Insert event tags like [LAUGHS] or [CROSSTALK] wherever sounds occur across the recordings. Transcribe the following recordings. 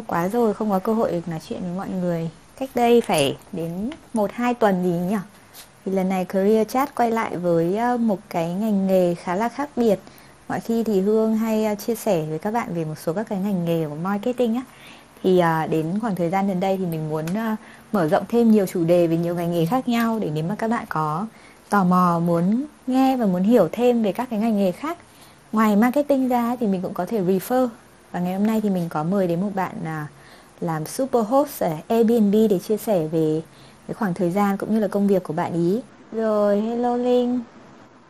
lâu quá rồi, không có cơ hội được nói chuyện với mọi người. Cách đây phải đến 1-2 tuần gì nhỉ? Thì lần này Career Chat quay lại với ờ, một cái ngành nghề khá là khác biệt. Mọi khi thì Hương hay ờ, chia sẻ với các bạn về một số các cái ngành nghề của marketing á. Thì ờ, đến khoảng thời gian gần đây thì mình muốn mở rộng thêm nhiều chủ đề về nhiều ngành nghề khác nhau để nếu mà các bạn có tò mò, muốn nghe và muốn hiểu thêm về các cái ngành nghề khác ngoài marketing ra thì mình cũng có thể refer và ngày hôm nay thì mình có mời đến một bạn là làm super host ở Airbnb để chia sẻ về cái khoảng thời gian cũng như là công việc của bạn ý. Rồi hello Linh.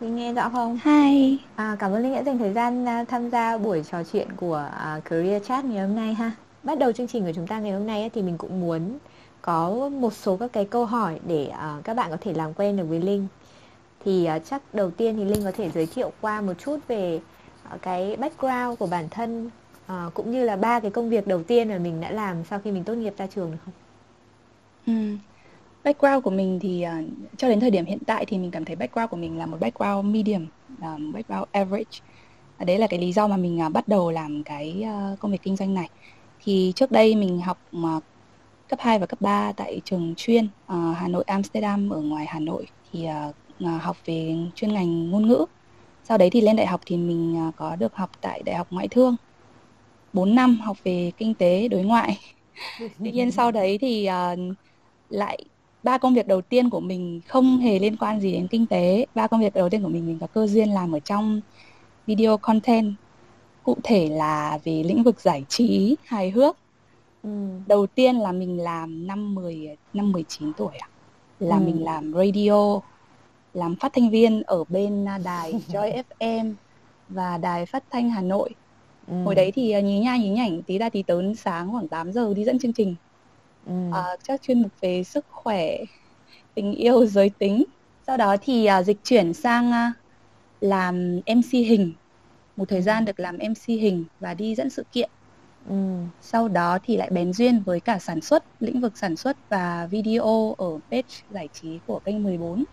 Linh nghe rõ không? Hi. À, Cảm ơn Linh đã dành thời gian à, tham gia buổi trò chuyện của uh, Career Chat ngày hôm nay ha. Bắt đầu chương trình của chúng ta ngày hôm nay thì mình cũng muốn có một số các cái câu hỏi để uh, các bạn có thể làm quen được với Linh. Thì uh, chắc đầu tiên thì Linh có thể giới thiệu qua một chút về cái background của bản thân à, cũng như là ba cái công việc đầu tiên mà mình đã làm sau khi mình tốt nghiệp ra trường được không? Ừ. Background của mình thì uh, cho đến thời điểm hiện tại thì mình cảm thấy background của mình là một background medium, là một background average. Đấy là cái lý do mà mình uh, bắt đầu làm cái uh, công việc kinh doanh này. Thì trước đây mình học uh, cấp 2 và cấp 3 tại trường chuyên uh, Hà Nội Amsterdam ở ngoài Hà Nội thì uh, học về chuyên ngành ngôn ngữ. Sau đấy thì lên đại học thì mình uh, có được học tại Đại học Ngoại thương 4 năm học về kinh tế đối ngoại. [LAUGHS] Tuy nhiên sau đấy thì uh, lại ba công việc đầu tiên của mình không hề liên quan gì đến kinh tế. Ba công việc đầu tiên của mình mình có cơ duyên làm ở trong video content cụ thể là về lĩnh vực giải trí hài hước Ừ. Đầu tiên là mình làm năm 10 năm 19 tuổi ạ. Là ừ. mình làm radio, làm phát thanh viên ở bên à, đài Joy [LAUGHS] FM và đài phát thanh Hà Nội. Ừ. Hồi đấy thì à, nhí nha nhí nhảnh tí ra tí tớn sáng khoảng 8 giờ đi dẫn chương trình. Ừ. À, các chuyên mục về sức khỏe, tình yêu, giới tính. Sau đó thì uh, dịch chuyển sang uh, làm MC hình. Một thời gian được làm MC hình và đi dẫn sự kiện Ừ. Sau đó thì lại bén duyên với cả sản xuất, lĩnh vực sản xuất và video ở page giải trí của kênh 14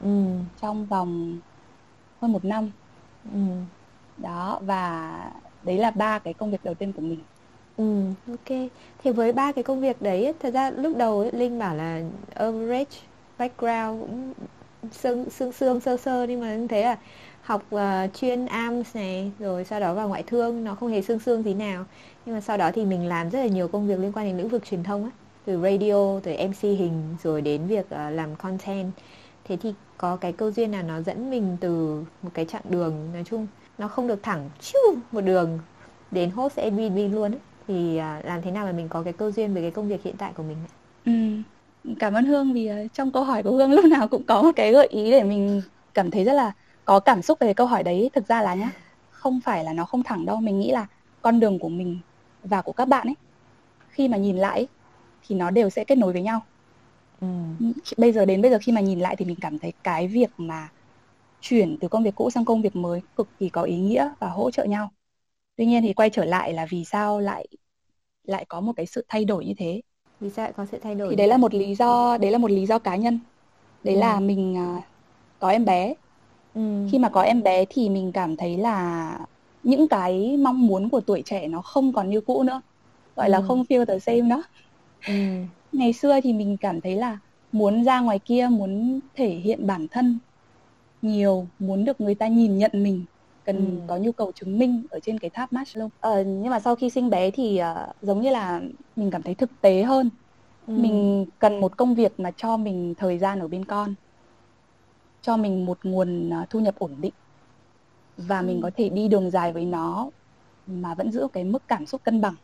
ừ. trong vòng hơn một năm. Ừ. Đó và đấy là ba cái công việc đầu tiên của mình. Ừ, ok. Thì với ba cái công việc đấy, thật ra lúc đầu ấy, Linh bảo là ờ, average background cũng xương xương xương sơ sơ nhưng mà thế là học uh, chuyên ARMS này rồi sau đó vào ngoại thương nó không hề xương xương gì nào nhưng mà sau đó thì mình làm rất là nhiều công việc liên quan đến lĩnh vực truyền thông á từ radio từ mc hình rồi đến việc uh, làm content thế thì có cái câu duyên nào nó dẫn mình từ một cái chặng đường nói chung nó không được thẳng chu một đường đến host Airbnb luôn ấy. thì uh, làm thế nào mà mình có cái câu duyên với cái công việc hiện tại của mình ừ. cảm ơn Hương vì uh, trong câu hỏi của Hương [LAUGHS] lúc nào cũng có một cái gợi ý để mình cảm thấy rất là có cảm xúc về câu hỏi đấy thực ra là nhá không phải là nó không thẳng đâu mình nghĩ là con đường của mình và của các bạn ấy khi mà nhìn lại thì nó đều sẽ kết nối với nhau ừ. bây giờ đến bây giờ khi mà nhìn lại thì mình cảm thấy cái việc mà chuyển từ công việc cũ sang công việc mới cực kỳ có ý nghĩa và hỗ trợ nhau tuy nhiên thì quay trở lại là vì sao lại lại có một cái sự thay đổi như thế vì sao lại có sự thay đổi thì đấy là một lý do đấy là một lý do cá nhân đấy ừ. là mình uh, có em bé ừ. khi mà có em bé thì mình cảm thấy là những cái mong muốn của tuổi trẻ nó không còn như cũ nữa gọi ừ. là không feel the same đó ừ. ngày xưa thì mình cảm thấy là muốn ra ngoài kia muốn thể hiện bản thân nhiều muốn được người ta nhìn nhận mình cần ừ. có nhu cầu chứng minh ở trên cái tháp Maslow ờ, nhưng mà sau khi sinh bé thì uh, giống như là mình cảm thấy thực tế hơn ừ. mình cần một công việc mà cho mình thời gian ở bên con cho mình một nguồn uh, thu nhập ổn định và ừ. mình có thể đi đường dài với nó mà vẫn giữ cái mức cảm xúc cân bằng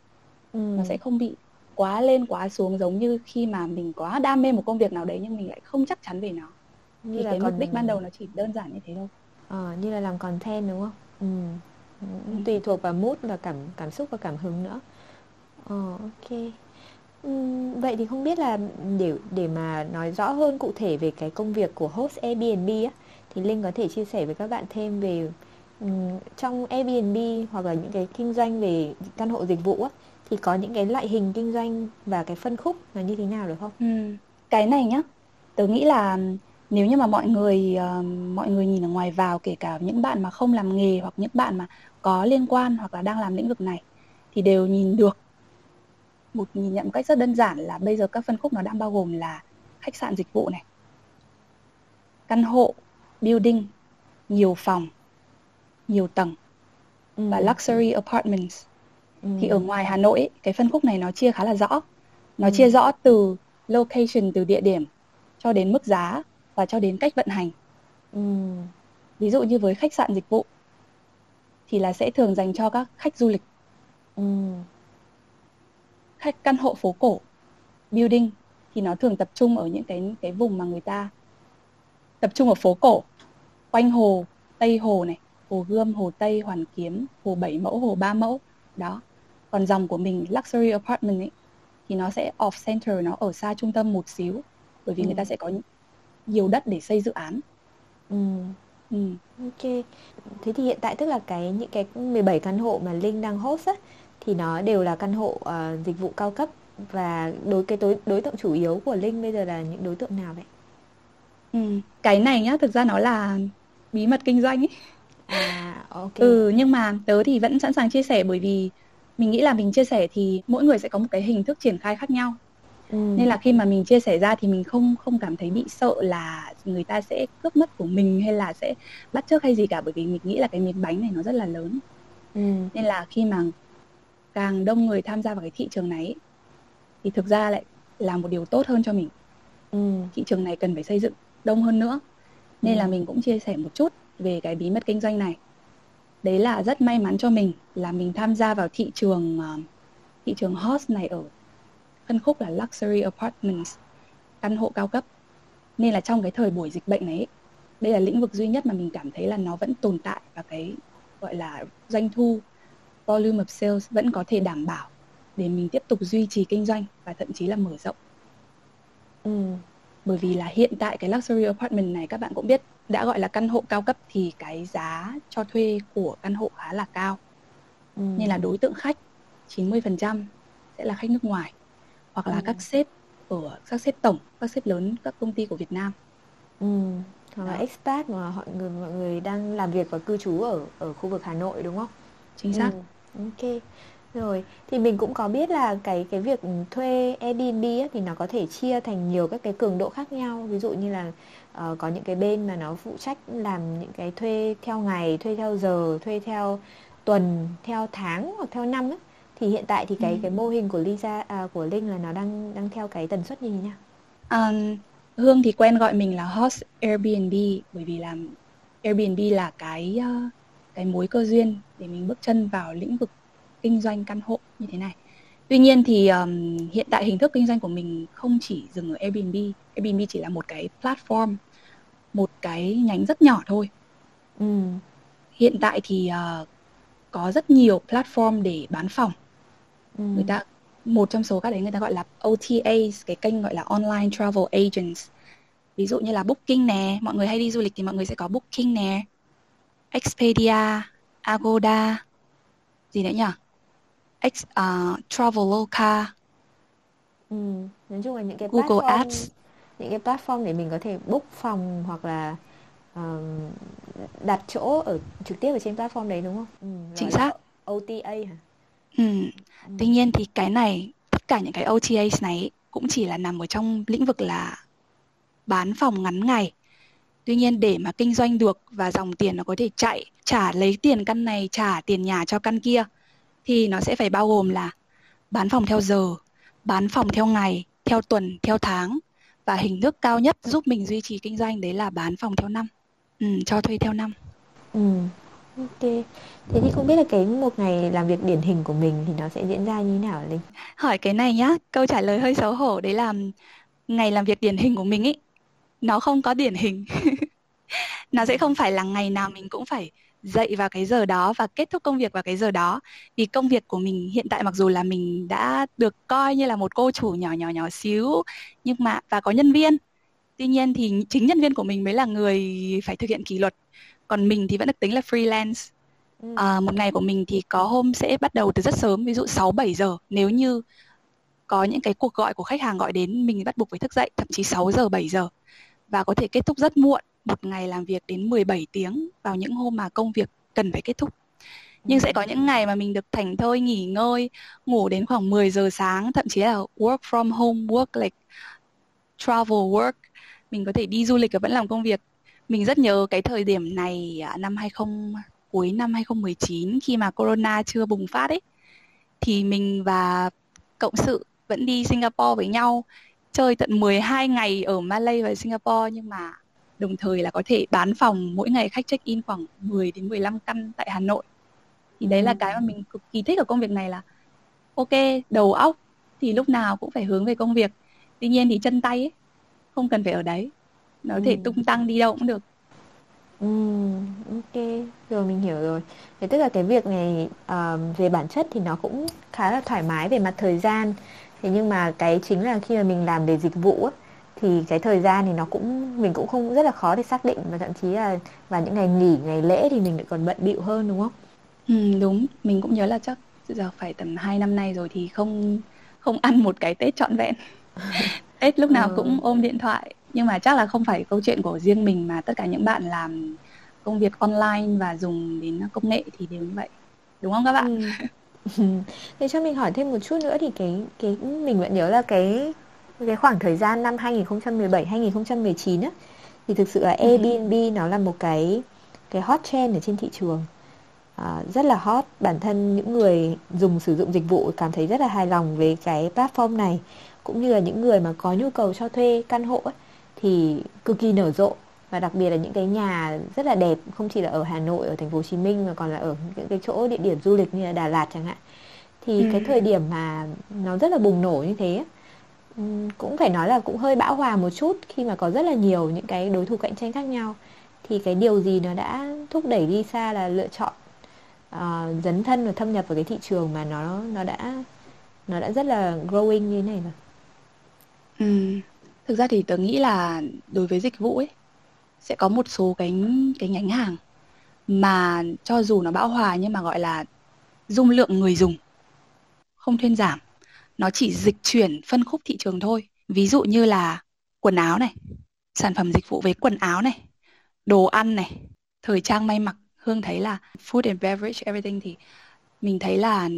ừ. nó sẽ không bị quá lên quá xuống giống như khi mà mình quá đam mê một công việc nào đấy nhưng mình lại không chắc chắn về nó như thì cái còn... mục đích ban đầu nó chỉ đơn giản như thế thôi ờ, như là làm content đúng không ừ. ừ. tùy thuộc vào mood và cảm cảm xúc và cảm hứng nữa ờ, ok ừ, vậy thì không biết là để để mà nói rõ hơn cụ thể về cái công việc của host Airbnb á thì Linh có thể chia sẻ với các bạn thêm về trong Airbnb hoặc là những cái kinh doanh về căn hộ dịch vụ á thì có những cái loại hình kinh doanh và cái phân khúc là như thế nào được không? Ừ. Cái này nhá, tớ nghĩ là nếu như mà mọi người uh, mọi người nhìn ở ngoài vào kể cả những bạn mà không làm nghề hoặc những bạn mà có liên quan hoặc là đang làm lĩnh vực này thì đều nhìn được một nhìn nhận một cách rất đơn giản là bây giờ các phân khúc nó đang bao gồm là khách sạn dịch vụ này căn hộ building nhiều phòng nhiều tầng ừ. và luxury apartments ừ. thì ở ngoài Hà Nội cái phân khúc này nó chia khá là rõ nó ừ. chia rõ từ location từ địa điểm cho đến mức giá và cho đến cách vận hành ừ. ví dụ như với khách sạn dịch vụ thì là sẽ thường dành cho các khách du lịch ừ. khách căn hộ phố cổ building thì nó thường tập trung ở những cái cái vùng mà người ta tập trung ở phố cổ quanh hồ tây hồ này hồ gươm hồ tây hoàn kiếm hồ bảy mẫu hồ ba mẫu đó còn dòng của mình luxury apartment ấy thì nó sẽ off center nó ở xa trung tâm một xíu bởi vì ừ. người ta sẽ có nhiều đất để xây dự án ừ. Ừ. Ok. Thế thì hiện tại tức là cái những cái 17 căn hộ mà Linh đang host á thì nó đều là căn hộ uh, dịch vụ cao cấp và đối cái đối đối tượng chủ yếu của Linh bây giờ là những đối tượng nào vậy? Ừ, cái này nhá, thực ra nó là bí mật kinh doanh ấy. À, ok. Ừ, nhưng mà tớ thì vẫn sẵn sàng chia sẻ bởi vì mình nghĩ là mình chia sẻ thì mỗi người sẽ có một cái hình thức triển khai khác nhau. Ừ. Nên là khi mà mình chia sẻ ra thì mình không không cảm thấy bị sợ là người ta sẽ cướp mất của mình hay là sẽ bắt chước hay gì cả bởi vì mình nghĩ là cái miếng bánh này nó rất là lớn. Ừ. Nên là khi mà càng đông người tham gia vào cái thị trường này thì thực ra lại là một điều tốt hơn cho mình. Ừ. Thị trường này cần phải xây dựng đông hơn nữa. Nên ừ. là mình cũng chia sẻ một chút về cái bí mật kinh doanh này. Đấy là rất may mắn cho mình là mình tham gia vào thị trường uh, thị trường host này ở phân khúc là luxury apartments căn hộ cao cấp nên là trong cái thời buổi dịch bệnh này đây là lĩnh vực duy nhất mà mình cảm thấy là nó vẫn tồn tại và cái gọi là doanh thu volume of sales vẫn có thể đảm bảo để mình tiếp tục duy trì kinh doanh và thậm chí là mở rộng ừ. bởi vì là hiện tại cái luxury apartment này các bạn cũng biết đã gọi là căn hộ cao cấp thì cái giá cho thuê của căn hộ khá là cao ừ. nên là đối tượng khách 90% sẽ là khách nước ngoài hoặc là ừ. các sếp ở các sếp tổng các sếp lớn các công ty của Việt Nam ừ. hoặc là expat mà họ người mọi người đang làm việc và cư trú ở ở khu vực Hà Nội đúng không chính xác ừ. ok rồi thì mình cũng có biết là cái cái việc thuê Airbnb ấy, thì nó có thể chia thành nhiều các cái cường độ khác nhau ví dụ như là uh, có những cái bên mà nó phụ trách làm những cái thuê theo ngày thuê theo giờ thuê theo tuần theo tháng hoặc theo năm ấy thì hiện tại thì cái ừ. cái mô hình của Lisa à, của Linh là nó đang đang theo cái tần suất như thế nào? Um, Hương thì quen gọi mình là host Airbnb bởi vì làm Airbnb là cái uh, cái mối cơ duyên để mình bước chân vào lĩnh vực kinh doanh căn hộ như thế này. Tuy nhiên thì um, hiện tại hình thức kinh doanh của mình không chỉ dừng ở Airbnb. Airbnb chỉ là một cái platform, một cái nhánh rất nhỏ thôi. Ừ. Hiện tại thì uh, có rất nhiều platform để bán phòng ừ. người ta một trong số các đấy người ta gọi là OTAs cái kênh gọi là online travel agents ví dụ như là Booking nè mọi người hay đi du lịch thì mọi người sẽ có Booking nè Expedia Agoda gì nữa nhỉ Ex, uh, Traveloka ừ, nói chung là những cái Google platform, Ads những cái platform để mình có thể book phòng hoặc là uh, đặt chỗ ở trực tiếp ở trên platform đấy đúng không? Ừ, Chính xác. OTA hả? Ừ. Tuy nhiên thì cái này tất cả những cái OTAs này cũng chỉ là nằm ở trong lĩnh vực là bán phòng ngắn ngày. Tuy nhiên để mà kinh doanh được và dòng tiền nó có thể chạy trả lấy tiền căn này, trả tiền nhà cho căn kia thì nó sẽ phải bao gồm là bán phòng theo giờ, bán phòng theo ngày, theo tuần, theo tháng và hình thức cao nhất giúp mình duy trì kinh doanh đấy là bán phòng theo năm, ừ, cho thuê theo năm. Ừ. Ok. Thế thì không biết là cái một ngày làm việc điển hình của mình thì nó sẽ diễn ra như thế nào Linh? Hỏi cái này nhá, câu trả lời hơi xấu hổ đấy là ngày làm việc điển hình của mình ấy nó không có điển hình. [LAUGHS] nó sẽ không phải là ngày nào mình cũng phải dậy vào cái giờ đó và kết thúc công việc vào cái giờ đó vì công việc của mình hiện tại mặc dù là mình đã được coi như là một cô chủ nhỏ nhỏ nhỏ xíu nhưng mà và có nhân viên tuy nhiên thì chính nhân viên của mình mới là người phải thực hiện kỷ luật còn mình thì vẫn được tính là freelance. Ừ. à, một ngày của mình thì có hôm sẽ bắt đầu từ rất sớm ví dụ 6 7 giờ. Nếu như có những cái cuộc gọi của khách hàng gọi đến mình bắt buộc phải thức dậy thậm chí 6 giờ 7 giờ. Và có thể kết thúc rất muộn một ngày làm việc đến 17 tiếng vào những hôm mà công việc cần phải kết thúc. Nhưng sẽ có những ngày mà mình được thảnh thơi nghỉ ngơi ngủ đến khoảng 10 giờ sáng thậm chí là work from home work like travel work. Mình có thể đi du lịch và vẫn làm công việc mình rất nhớ cái thời điểm này à, năm 20 cuối năm 2019 khi mà corona chưa bùng phát ấy. Thì mình và cộng sự vẫn đi Singapore với nhau chơi tận 12 ngày ở Malay và Singapore. Nhưng mà đồng thời là có thể bán phòng mỗi ngày khách check in khoảng 10 đến 15 căn tại Hà Nội. Thì đấy là cái mà mình cực kỳ thích ở công việc này là ok đầu óc thì lúc nào cũng phải hướng về công việc. Tuy nhiên thì chân tay ấy không cần phải ở đấy nó có thể tung tăng đi đâu cũng được Ừ, ok, rồi mình hiểu rồi. Thế tức là cái việc này ờ, về bản chất thì nó cũng khá là thoải mái về mặt thời gian. Thế nhưng mà cái chính là khi mà mình làm về dịch vụ á, thì cái thời gian thì nó cũng mình cũng không rất là khó để xác định và thậm chí là vào những ngày nghỉ, ngày lễ thì mình lại còn bận bịu hơn đúng không? Ừ, đúng, mình cũng nhớ là chắc giờ phải tầm 2 năm nay rồi thì không không ăn một cái Tết trọn vẹn. [LAUGHS] Tết lúc nào Ờ. cũng ôm điện thoại nhưng mà chắc là không phải câu chuyện của riêng mình mà tất cả những bạn làm công việc online và dùng đến công nghệ thì đều như vậy đúng không các bạn Ừ. [LAUGHS] Thế cho mình hỏi thêm một chút nữa thì cái cái mình vẫn nhớ là cái cái khoảng thời gian năm 2017 2019 á thì thực sự là Ừ. Airbnb nó là một cái cái hot trend ở trên thị trường. À, rất là hot bản thân những người dùng sử dụng dịch vụ cảm thấy rất là hài lòng với cái platform này cũng như là những người mà có nhu cầu cho thuê căn hộ ấy, thì cực kỳ nở rộ và đặc biệt là những cái nhà rất là đẹp không chỉ là ở Hà Nội ở thành phố Hồ Chí Minh mà còn là ở những cái chỗ địa điểm du lịch như là Đà Lạt chẳng hạn thì Ừ. cái thời điểm mà nó rất là bùng nổ như thế cũng phải nói là cũng hơi bão hòa một chút khi mà có rất là nhiều những cái đối thủ cạnh tranh khác nhau thì cái điều gì nó đã thúc đẩy Lisa là lựa chọn ờ, dấn thân và thâm nhập vào cái thị trường mà nó nó đã nó đã rất là growing như thế này rồi Ừ. Thực ra thì tớ nghĩ là đối với dịch vụ ấy sẽ có một số cái cái nhánh hàng mà cho dù nó bão hòa nhưng mà gọi là dung lượng người dùng không thuyên giảm. Nó chỉ dịch chuyển phân khúc thị trường thôi. Ví dụ như là quần áo này, sản phẩm dịch vụ về quần áo này, đồ ăn này, thời trang may mặc. Hương thấy là food and beverage everything thì mình thấy là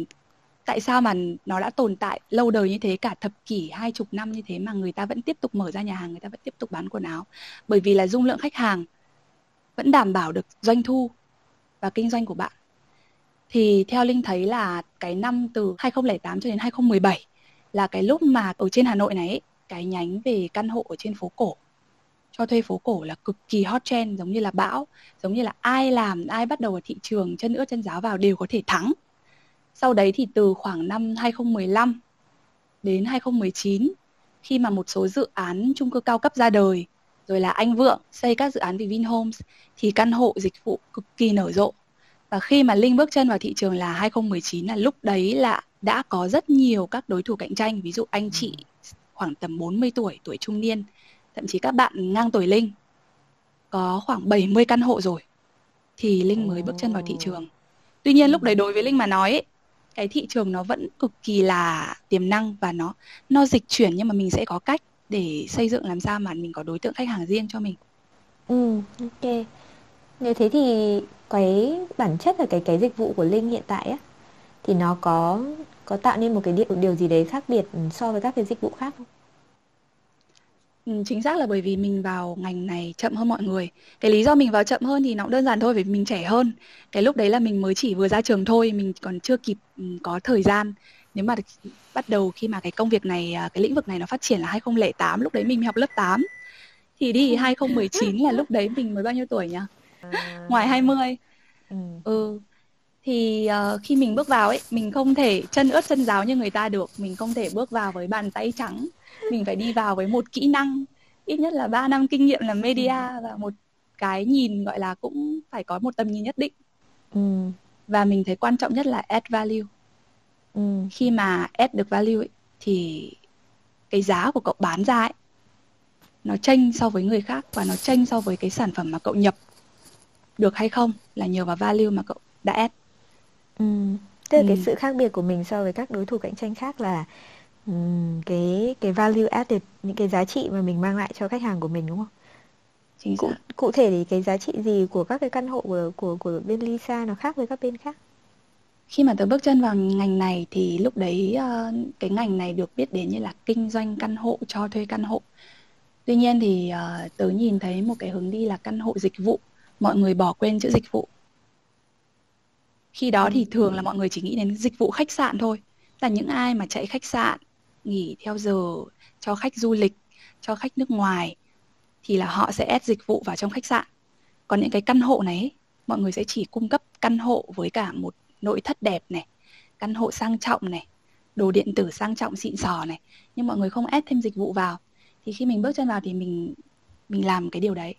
tại sao mà nó đã tồn tại lâu đời như thế cả thập kỷ hai chục năm như thế mà người ta vẫn tiếp tục mở ra nhà hàng người ta vẫn tiếp tục bán quần áo? Bởi vì là dung lượng khách hàng vẫn đảm bảo được doanh thu và kinh doanh của bạn. Thì theo Linh thấy là cái năm từ 2008 cho đến 2017 là cái lúc mà ở trên Hà Nội này ấy, cái nhánh về căn hộ ở trên phố cổ cho thuê phố cổ là cực kỳ hot trend giống như là bão giống như là ai làm ai bắt đầu ở thị trường chân ướt chân giáo vào đều có thể thắng sau đấy thì từ khoảng năm 2015 đến 2019 khi mà một số dự án chung cư cao cấp ra đời rồi là anh Vượng xây các dự án vì Vinhomes thì căn hộ dịch vụ cực kỳ nở rộ. Và khi mà Linh bước chân vào thị trường là 2019 là lúc đấy là đã có rất nhiều các đối thủ cạnh tranh ví dụ anh chị khoảng tầm 40 tuổi tuổi trung niên thậm chí các bạn ngang tuổi Linh có khoảng 70 căn hộ rồi thì Linh mới bước chân vào thị trường. Tuy nhiên lúc đấy đối với Linh mà nói ấy, cái thị trường nó vẫn cực kỳ là tiềm năng và nó nó dịch chuyển nhưng mà mình sẽ có cách để xây dựng làm sao mà mình có đối tượng khách hàng riêng cho mình Ừ, ok. Nếu thế thì cái bản chất là cái cái dịch vụ của Linh hiện tại á thì nó có có tạo nên một cái điều điều gì đấy khác biệt so với các cái dịch vụ khác không? Ừ, chính xác là bởi vì mình vào ngành này chậm hơn mọi người. Cái lý do mình vào chậm hơn thì nó cũng đơn giản thôi vì mình trẻ hơn. Cái lúc đấy là mình mới chỉ vừa ra trường thôi mình còn chưa kịp ừ, có thời gian. Nếu mà bắt đầu khi mà cái công việc này à, cái lĩnh vực này nó phát triển là 2008 lúc đấy mình học lớp 8 thì đi 2019 là lúc đấy mình mới bao nhiêu tuổi nhỉ? À, ngoài 20 ừ. ừ. Thì ờ, khi mình bước vào ấy mình không thể chân ướt chân ráo như người ta được. Mình không thể bước vào với bàn tay trắng mình phải đi vào với một kỹ năng ít nhất là 3 năm kinh nghiệm làm media và một cái nhìn gọi là cũng phải có một tầm nhìn nhất định Ừ. và mình thấy quan trọng nhất là add value Ừ. khi mà add được value ấy, thì cái giá của cậu bán ra ấy nó chênh so với người khác và nó chênh so với cái sản phẩm mà cậu nhập được hay không là nhờ vào value mà cậu đã add Ừ. Tức là cái Ừ. sự khác biệt của mình so với các đối thủ cạnh tranh khác là ừm, cái cái value added những cái giá trị mà mình mang lại cho khách hàng của mình đúng không? chính Cụ xác. cụ thể thì cái giá trị gì của các cái căn hộ của của của bên Lisa nó khác với các bên khác? khi mà tớ bước chân vào ngành này thì lúc đấy uh, cái ngành này được biết đến như là kinh doanh căn hộ cho thuê căn hộ. Tuy nhiên thì uh, tớ nhìn thấy một cái hướng đi là căn hộ dịch vụ. Mọi người bỏ quên chữ dịch vụ. Khi đó thì thường là mọi người chỉ nghĩ đến dịch vụ khách sạn thôi. Là những ai mà chạy khách sạn nghỉ theo giờ cho khách du lịch cho khách nước ngoài thì là họ sẽ ép dịch vụ vào trong khách sạn. Còn những cái căn hộ này mọi người sẽ chỉ cung cấp căn hộ với cả một nội thất đẹp này căn hộ sang trọng này đồ điện tử sang trọng xịn sò này. Nhưng mọi người không ép thêm dịch vụ vào. Thì khi mình bước chân vào thì mình mình làm cái điều đấy.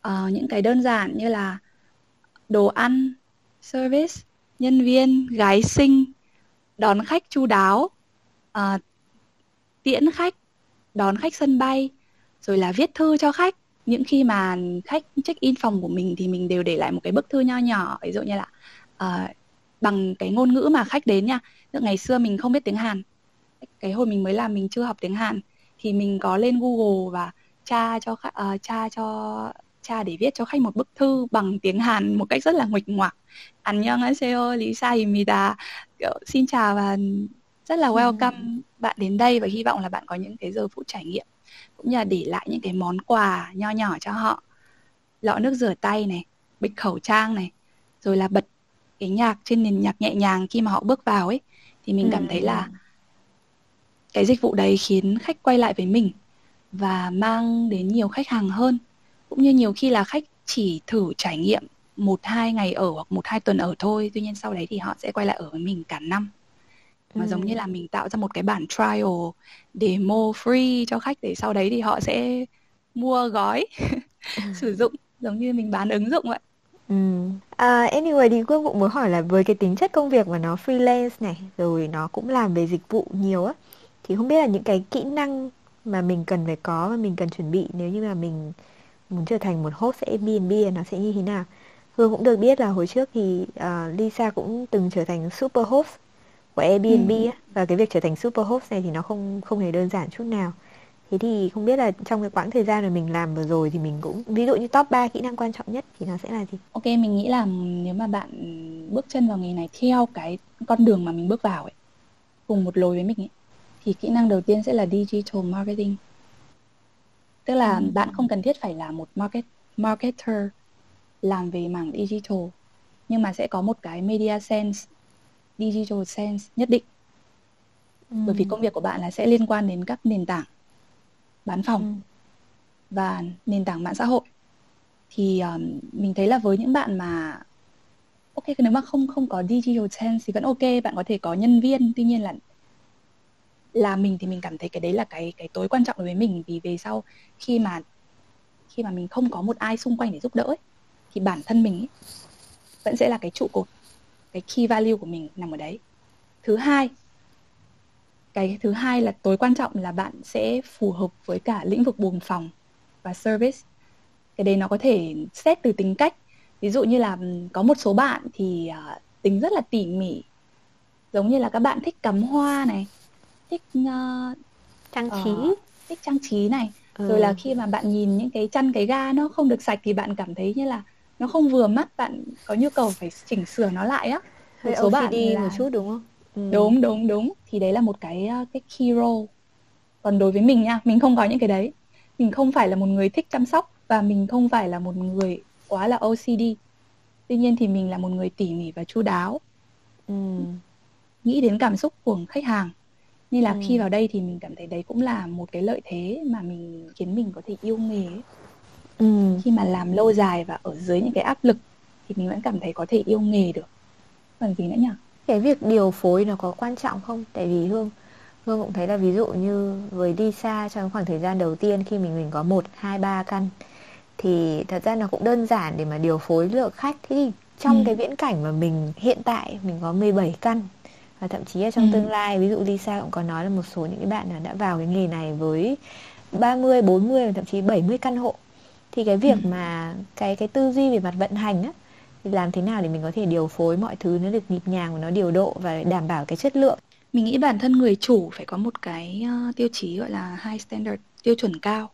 À, những cái đơn giản như là đồ ăn service nhân viên gái sinh đón khách chu đáo à, tiễn khách đón khách sân bay rồi là viết thư cho khách. Những khi mà khách check in phòng của mình thì mình đều để lại một cái bức thư nho nhỏ ví dụ như là uh, bằng cái ngôn ngữ mà khách đến nha. Ngày xưa mình không biết tiếng hàn. Cái hồi mình mới làm mình chưa học tiếng hàn. Thì mình có lên google và tra cho khách uh, ờ, tra cho cha để viết cho khách một bức thư bằng tiếng Hàn một cách rất là nguệch ngoạc. Anh nhân ấy, xin chào và rất là welcome ừ. bạn đến đây và hy vọng là bạn có những cái giờ phút trải nghiệm cũng như là để lại những cái món quà nho nhỏ cho họ lọ nước rửa tay này bịch khẩu trang này rồi là bật cái nhạc trên nền nhạc nhẹ nhàng khi mà họ bước vào ấy thì mình ừ. cảm thấy là cái dịch vụ đấy khiến khách quay lại với mình và mang đến nhiều khách hàng hơn cũng như nhiều khi là khách chỉ thử trải nghiệm một hai ngày ở hoặc một hai tuần ở thôi tuy nhiên sau đấy thì họ sẽ quay lại ở với mình cả năm mà ừ. giống như là mình tạo ra một cái bản trial demo free cho khách để sau đấy thì họ sẽ mua gói [LAUGHS] sử dụng giống như mình bán ứng dụng vậy Ừ. À, anyway thì Phương cũng muốn hỏi là với cái tính chất công việc mà nó freelance này rồi nó cũng làm về dịch vụ nhiều á thì không biết là những cái kỹ năng mà mình cần phải có và mình cần chuẩn bị nếu như mà mình muốn trở thành một host Airbnb nó sẽ như thế nào Hương cũng được biết là hồi trước thì uh, Lisa cũng từng trở thành super host của Airbnb ừ. và cái việc trở thành super host này thì nó không không hề đơn giản chút nào thế thì không biết là trong cái quãng thời gian mà mình làm vừa rồi thì mình cũng ví dụ như top 3 kỹ năng quan trọng nhất thì nó sẽ là gì ok mình nghĩ là nếu mà bạn bước chân vào nghề này theo cái con đường mà mình bước vào ấy cùng một lối với mình ấy thì kỹ năng đầu tiên sẽ là digital marketing tức là ừ. bạn không cần thiết phải là một market marketer làm về mảng digital nhưng mà sẽ có một cái media sense digital sense nhất định ừ. bởi vì công việc của bạn là sẽ liên quan đến các nền tảng bán phòng ừ. và nền tảng mạng xã hội thì um, mình thấy là với những bạn mà ok nếu mà không không có digital sense thì vẫn ok bạn có thể có nhân viên tuy nhiên là là mình thì mình cảm thấy cái đấy là cái cái tối quan trọng đối với mình vì về sau khi mà khi mà mình không có một ai xung quanh để giúp đỡ ấy, thì bản thân mình ấy, vẫn sẽ là cái trụ cột cái key value của mình nằm ở đấy. Thứ hai cái thứ hai là tối quan trọng là bạn sẽ phù hợp với cả lĩnh vực buồng phòng và service. Cái đấy nó có thể xét từ tính cách. Ví dụ như là có một số bạn thì uh, tính rất là tỉ mỉ giống như là các bạn thích cắm hoa này thích uh, trang trí. uh, thích trang trí này. Ừ. rồi là khi mà bạn nhìn những cái chăn cái ga nó không được sạch thì bạn cảm thấy như là nó không vừa mắt bạn có nhu cầu phải chỉnh sửa nó lại á một số bạn là... một chút đúng không ừ. đúng đúng đúng thì đấy là một cái ờ, cái key role còn đối với mình nha mình không có những cái đấy mình không phải là một người thích chăm sóc và mình không phải là một người quá là OCD tuy nhiên thì mình là một người tỉ mỉ và chu đáo ừ. nghĩ đến cảm xúc của khách hàng nên là ừ. khi vào đây thì mình cảm thấy đấy cũng là một cái lợi thế mà mình khiến mình có thể yêu nghề ấy. Ừ. khi mà làm lâu dài và ở dưới những cái áp lực thì mình vẫn cảm thấy có thể yêu nghề được còn gì nữa nhỉ cái việc điều phối nó có quan trọng không tại vì hương hương cũng thấy là ví dụ như với đi xa trong khoảng thời gian đầu tiên khi mình mình có một hai ba căn thì thật ra nó cũng đơn giản để mà điều phối lượng khách thì trong ừ. cái viễn cảnh mà mình hiện tại mình có 17 căn và thậm chí là trong ừ. tương lai ví dụ Lisa cũng có nói là một số những cái bạn đã vào cái nghề này với 30, 40 và thậm chí 70 căn hộ thì cái việc ừ. mà cái cái tư duy về mặt vận hành á thì làm thế nào để mình có thể điều phối mọi thứ nó được nhịp nhàng và nó điều độ và đảm bảo cái chất lượng mình nghĩ bản thân người chủ phải có một cái uh, tiêu chí gọi là high standard tiêu chuẩn cao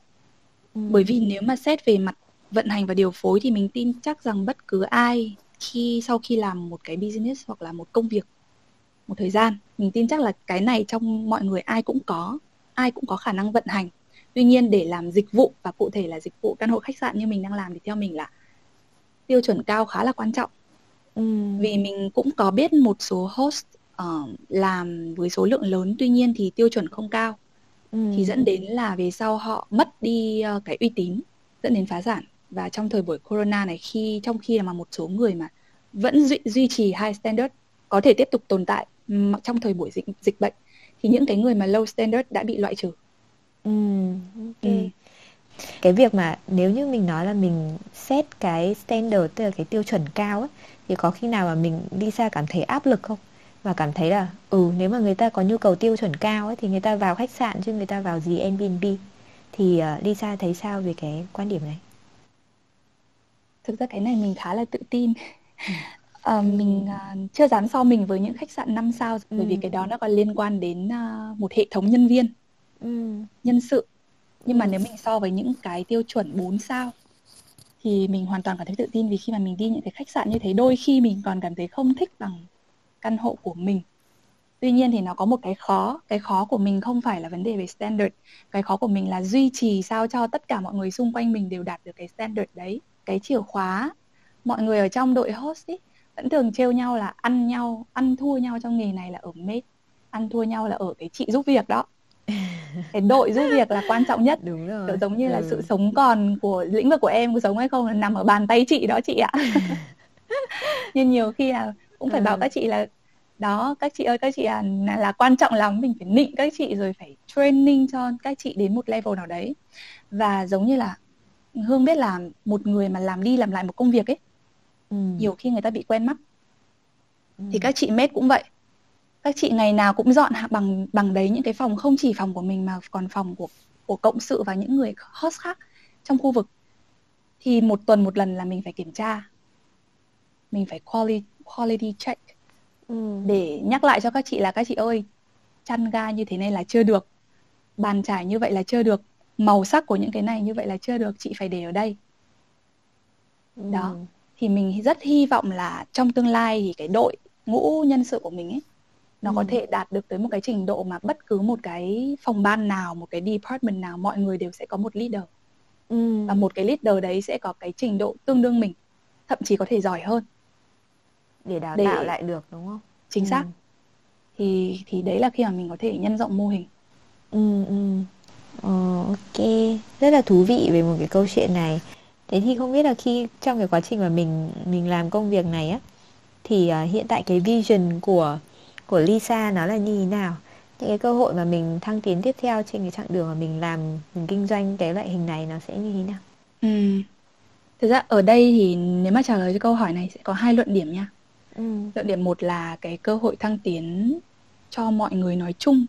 ừ. bởi vì nếu mà xét về mặt vận hành và điều phối thì mình tin chắc rằng bất cứ ai khi sau khi làm một cái business hoặc là một công việc một thời gian mình tin chắc là cái này trong mọi người ai cũng có ai cũng có khả năng vận hành tuy nhiên để làm dịch vụ và cụ thể là dịch vụ căn hộ khách sạn như mình đang làm thì theo mình là tiêu chuẩn cao khá là quan trọng ừ. vì mình cũng có biết một số host uh, làm với số lượng lớn tuy nhiên thì tiêu chuẩn không cao ừ. thì dẫn đến là về sau họ mất đi uh, cái uy tín dẫn đến phá sản và trong thời buổi corona này khi trong khi mà một số người mà vẫn duy, duy trì high standard có thể tiếp tục tồn tại trong thời buổi dịch dịch bệnh thì những cái người mà low standard đã bị loại trừ. Ừ, okay. ừ. Cái việc mà nếu như mình nói là mình set cái standard tức là cái tiêu chuẩn cao ấy thì có khi nào mà mình đi xa cảm thấy áp lực không? Và cảm thấy là ừ nếu mà người ta có nhu cầu tiêu chuẩn cao ấy thì người ta vào khách sạn chứ người ta vào gì Airbnb thì uh, Lisa thấy sao về cái quan điểm này? Thực ra cái này mình khá là tự tin. uh, [LAUGHS] mình uh, chưa dám so mình với những khách sạn 5 sao ừ. bởi vì cái đó nó còn liên quan đến uh, một hệ thống nhân viên, ừ. nhân sự. Nhưng mà nếu mình so với những cái tiêu chuẩn 4 sao thì mình hoàn toàn cảm thấy tự tin vì khi mà mình đi những cái khách sạn như thế đôi khi mình còn cảm thấy không thích bằng căn hộ của mình tuy nhiên thì nó có một cái khó cái khó của mình không phải là vấn đề về standard cái khó của mình là duy trì sao cho tất cả mọi người xung quanh mình đều đạt được cái standard đấy cái chìa khóa mọi người ở trong đội host ý, vẫn thường trêu nhau là ăn nhau ăn thua nhau trong nghề này là ở mate ăn thua nhau là ở cái chị giúp việc đó cái đội giúp việc là quan trọng nhất đúng rồi kiểu giống như ừ. là sự sống còn của lĩnh vực của em có sống hay không là nằm ở bàn tay chị đó chị ạ [LAUGHS] nhưng nhiều khi là cũng phải ừ. bảo các chị là đó các chị ơi các chị à là, là quan trọng lắm mình phải nịnh các chị rồi phải training cho các chị đến một level nào đấy và giống như là hương biết là một người mà làm đi làm lại một công việc ấy ừ. nhiều khi người ta bị quen mắt ừ. thì các chị mết cũng vậy các chị ngày nào cũng dọn bằng bằng đấy những cái phòng không chỉ phòng của mình mà còn phòng của của cộng sự và những người host khác trong khu vực. Thì một tuần một lần là mình phải kiểm tra. Mình phải quality quality check. Ừ. để nhắc lại cho các chị là các chị ơi chăn ga như thế này là chưa được. Bàn trải như vậy là chưa được. Màu sắc của những cái này như vậy là chưa được. Chị phải để ở đây. Ừ. đó. Thì mình rất hy vọng là trong tương lai thì cái đội ngũ nhân sự của mình ấy nó ừ. có thể đạt được tới một cái trình độ mà bất cứ một cái phòng ban nào một cái department nào mọi người đều sẽ có một leader. Ừ. và một cái leader đấy sẽ có cái trình độ tương đương mình thậm chí có thể giỏi hơn. Để đào để... tạo lại được đúng không? Chính xác. Ừ. thì thì đấy là khi mà mình có thể nhân rộng mô hình. Ừ ừ. Ờ, ok. Rất là thú vị về một cái câu chuyện này. Thế thì không biết là khi trong cái quá trình mà mình mình làm công việc này á thì uh, hiện tại cái vision của của Lisa nó là như thế nào những cái cơ hội mà mình thăng tiến tiếp theo trên cái chặng đường mà mình làm mình kinh doanh cái loại hình này nó sẽ như thế nào ừ. thực ra ở đây thì nếu mà trả lời cho câu hỏi này sẽ có hai luận điểm nha ừ. luận điểm một là cái cơ hội thăng tiến cho mọi người nói chung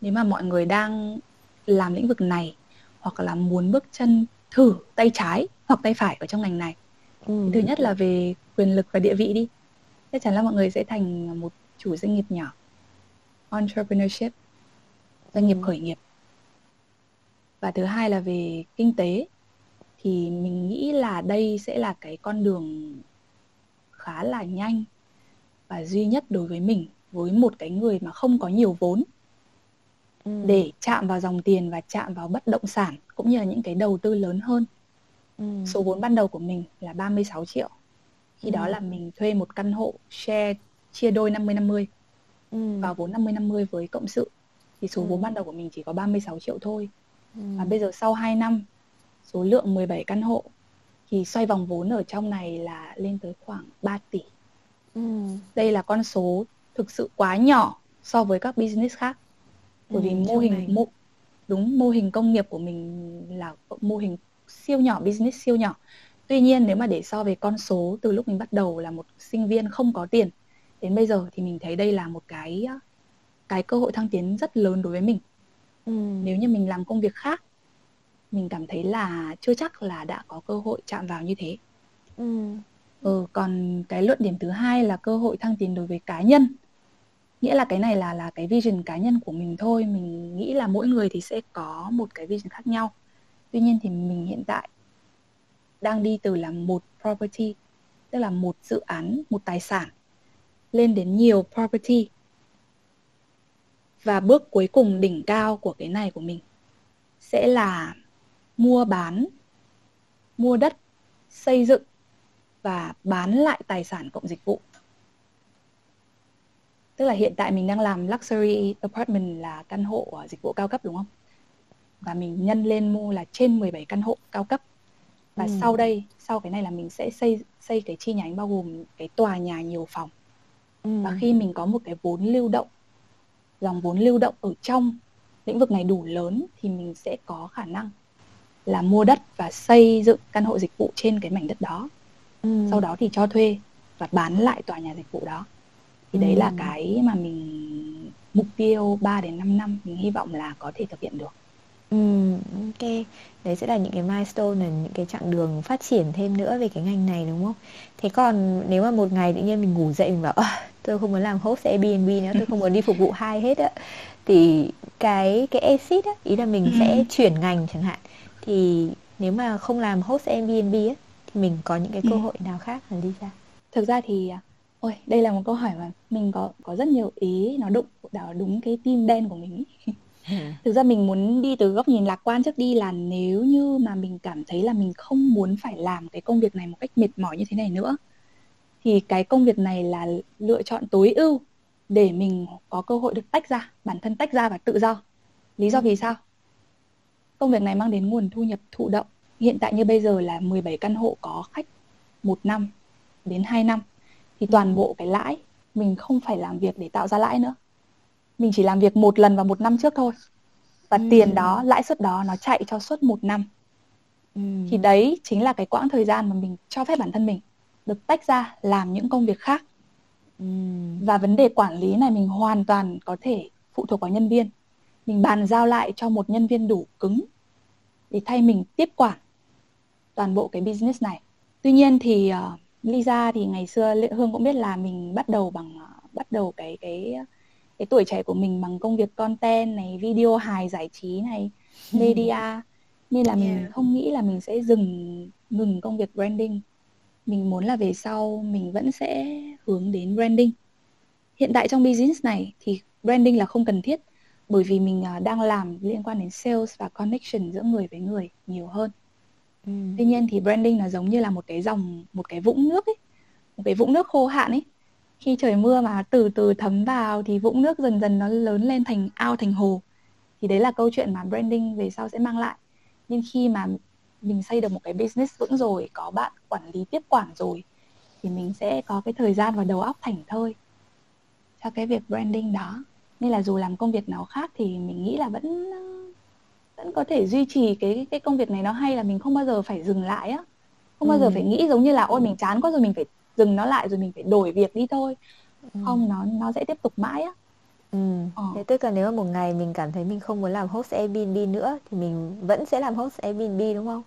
nếu mà mọi người đang làm lĩnh vực này hoặc là muốn bước chân thử tay trái hoặc tay phải ở trong ngành này ừ. thứ nhất là về quyền lực và địa vị đi chắc chắn là mọi người sẽ thành một chủ doanh nghiệp nhỏ entrepreneurship doanh nghiệp ừ. khởi nghiệp và thứ hai là về kinh tế thì mình nghĩ là đây sẽ là cái con đường khá là nhanh và duy nhất đối với mình với một cái người mà không có nhiều vốn ừ. để chạm vào dòng tiền và chạm vào bất động sản cũng như là những cái đầu tư lớn hơn. Ừ. Số vốn ban đầu của mình là 36 triệu. Khi ừ. đó là mình thuê một căn hộ share chia đôi 50 50. Ừ. Vào vốn 50 50 với cộng sự thì số ừ. vốn ban đầu của mình chỉ có 36 triệu thôi. Ừ. Và bây giờ sau 2 năm số lượng 17 căn hộ thì xoay vòng vốn ở trong này là lên tới khoảng 3 tỷ. Ừ. Đây là con số thực sự quá nhỏ so với các business khác. Bởi ừ, vì mô hình mô, đúng mô hình công nghiệp của mình là mô hình siêu nhỏ business siêu nhỏ. Tuy nhiên nếu mà để so về con số từ lúc mình bắt đầu là một sinh viên không có tiền đến bây giờ thì mình thấy đây là một cái cái cơ hội thăng tiến rất lớn đối với mình. Ừ. Nếu như mình làm công việc khác mình cảm thấy là chưa chắc là đã có cơ hội chạm vào như thế ừ. ừ còn cái luận điểm thứ hai là cơ hội thăng tiến đối với cá nhân nghĩa là cái này là là cái vision cá nhân của mình thôi mình nghĩ là mỗi người thì sẽ có một cái vision khác nhau tuy nhiên thì mình hiện tại đang đi từ là một property tức là một dự án một tài sản lên đến nhiều property. Và bước cuối cùng đỉnh cao của cái này của mình sẽ là mua bán mua đất xây dựng và bán lại tài sản cộng dịch vụ. Tức là hiện tại mình đang làm luxury apartment là căn hộ dịch vụ cao cấp đúng không? Và mình nhân lên mua là trên 17 căn hộ cao cấp. Và ừ. sau đây sau cái này là mình sẽ xây xây cái chi nhánh bao gồm cái tòa nhà nhiều phòng ừ. và khi mình có một cái vốn lưu động dòng vốn lưu động ở trong lĩnh vực này đủ lớn thì mình sẽ có khả năng là mua đất và xây dựng căn hộ dịch vụ trên cái mảnh đất đó ừ. sau đó thì cho thuê và bán lại tòa nhà dịch vụ đó thì ừ. đấy là cái mà mình mục tiêu 3 đến 5 năm mình hy vọng là có thể thực hiện được Ừ, ok. Đấy sẽ là những cái milestone là những cái chặng đường phát triển thêm nữa về cái ngành này đúng không? Thế còn nếu mà một ngày tự nhiên mình ngủ dậy mình bảo tôi không muốn làm host Airbnb nữa, tôi không [LAUGHS] muốn đi phục vụ hai hết á thì cái cái exit á, ý là mình ừ. sẽ chuyển ngành chẳng hạn. Thì nếu mà không làm host Airbnb á thì mình có những cái cơ ừ. hội nào khác là đi ra? Thực ra thì à, ôi, đây là một câu hỏi mà mình có có rất nhiều ý nó đụng vào đúng cái tim đen của mình ý. [LAUGHS] [LAUGHS] Thực ra mình muốn đi từ góc nhìn lạc quan trước đi là nếu như mà mình cảm thấy là mình không muốn phải làm cái công việc này một cách mệt mỏi như thế này nữa thì cái công việc này là lựa chọn tối ưu để mình có cơ hội được tách ra, bản thân tách ra và tự do. Lý do vì sao? Công việc này mang đến nguồn thu nhập thụ động. Hiện tại như bây giờ là 17 căn hộ có khách một năm đến 2 năm thì toàn bộ cái lãi mình không phải làm việc để tạo ra lãi nữa mình chỉ làm việc một lần vào một năm trước thôi và ừ. tiền đó lãi suất đó nó chạy cho suốt một năm ừ. thì đấy chính là cái quãng thời gian mà mình cho phép bản thân mình được tách ra làm những công việc khác ừ. và vấn đề quản lý này mình hoàn toàn có thể phụ thuộc vào nhân viên mình bàn giao lại cho một nhân viên đủ cứng để thay mình tiếp quản toàn bộ cái business này tuy nhiên thì uh, Lisa thì ngày xưa Hương cũng biết là mình bắt đầu bằng uh, bắt đầu cái cái cái tuổi trẻ của mình bằng công việc content này video hài giải trí này [LAUGHS] media. Nên là mình yeah. không nghĩ là mình sẽ dừng ngừng công việc branding. Mình muốn là về sau mình vẫn sẽ hướng đến branding. Hiện tại trong business này thì branding là không cần thiết bởi vì mình à, đang làm liên quan đến sales và connection giữa người với người nhiều hơn. Ừ. tuy nhiên thì branding là giống như là một cái dòng một cái vũng nước ấy một cái vũng nước khô hạn ấy khi trời mưa mà từ từ thấm vào thì vũng nước dần dần nó lớn lên thành ao thành hồ. Thì đấy là câu chuyện mà branding về sau sẽ mang lại. Nhưng khi mà mình xây được một cái business vững rồi có bạn quản lý tiếp quản rồi thì mình sẽ có cái thời gian và đầu óc thảnh thơi cho cái việc branding đó. Nên là dù làm công việc nào khác thì mình nghĩ là vẫn vẫn có thể duy trì cái cái công việc này nó hay là mình không bao giờ phải dừng lại á. Không bao ừ. giờ phải nghĩ giống như là ôi mình chán quá rồi mình phải dừng nó lại rồi mình phải đổi việc đi thôi ừ. không nó nó sẽ tiếp tục mãi á Ừ. Ờ. Thế tức là nếu mà một ngày mình cảm thấy mình không muốn làm host Airbnb nữa thì mình vẫn sẽ làm host Airbnb đúng không?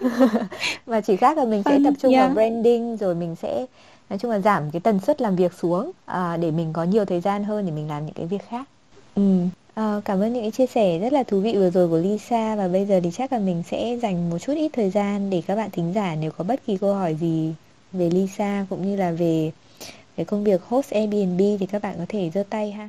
[LAUGHS] [LAUGHS] Mà chỉ khác là mình sẽ tập trung yeah. vào branding rồi mình sẽ nói chung là giảm cái tần suất làm việc xuống à, để mình có nhiều thời gian hơn để mình làm những cái việc khác. Ừ. À, cảm ơn những cái chia sẻ rất là thú vị vừa rồi của Lisa và bây giờ thì chắc là mình sẽ dành một chút ít thời gian để các bạn thính giả nếu có bất kỳ câu hỏi gì về Lisa cũng như là về cái công việc host Airbnb thì các bạn có thể giơ tay ha.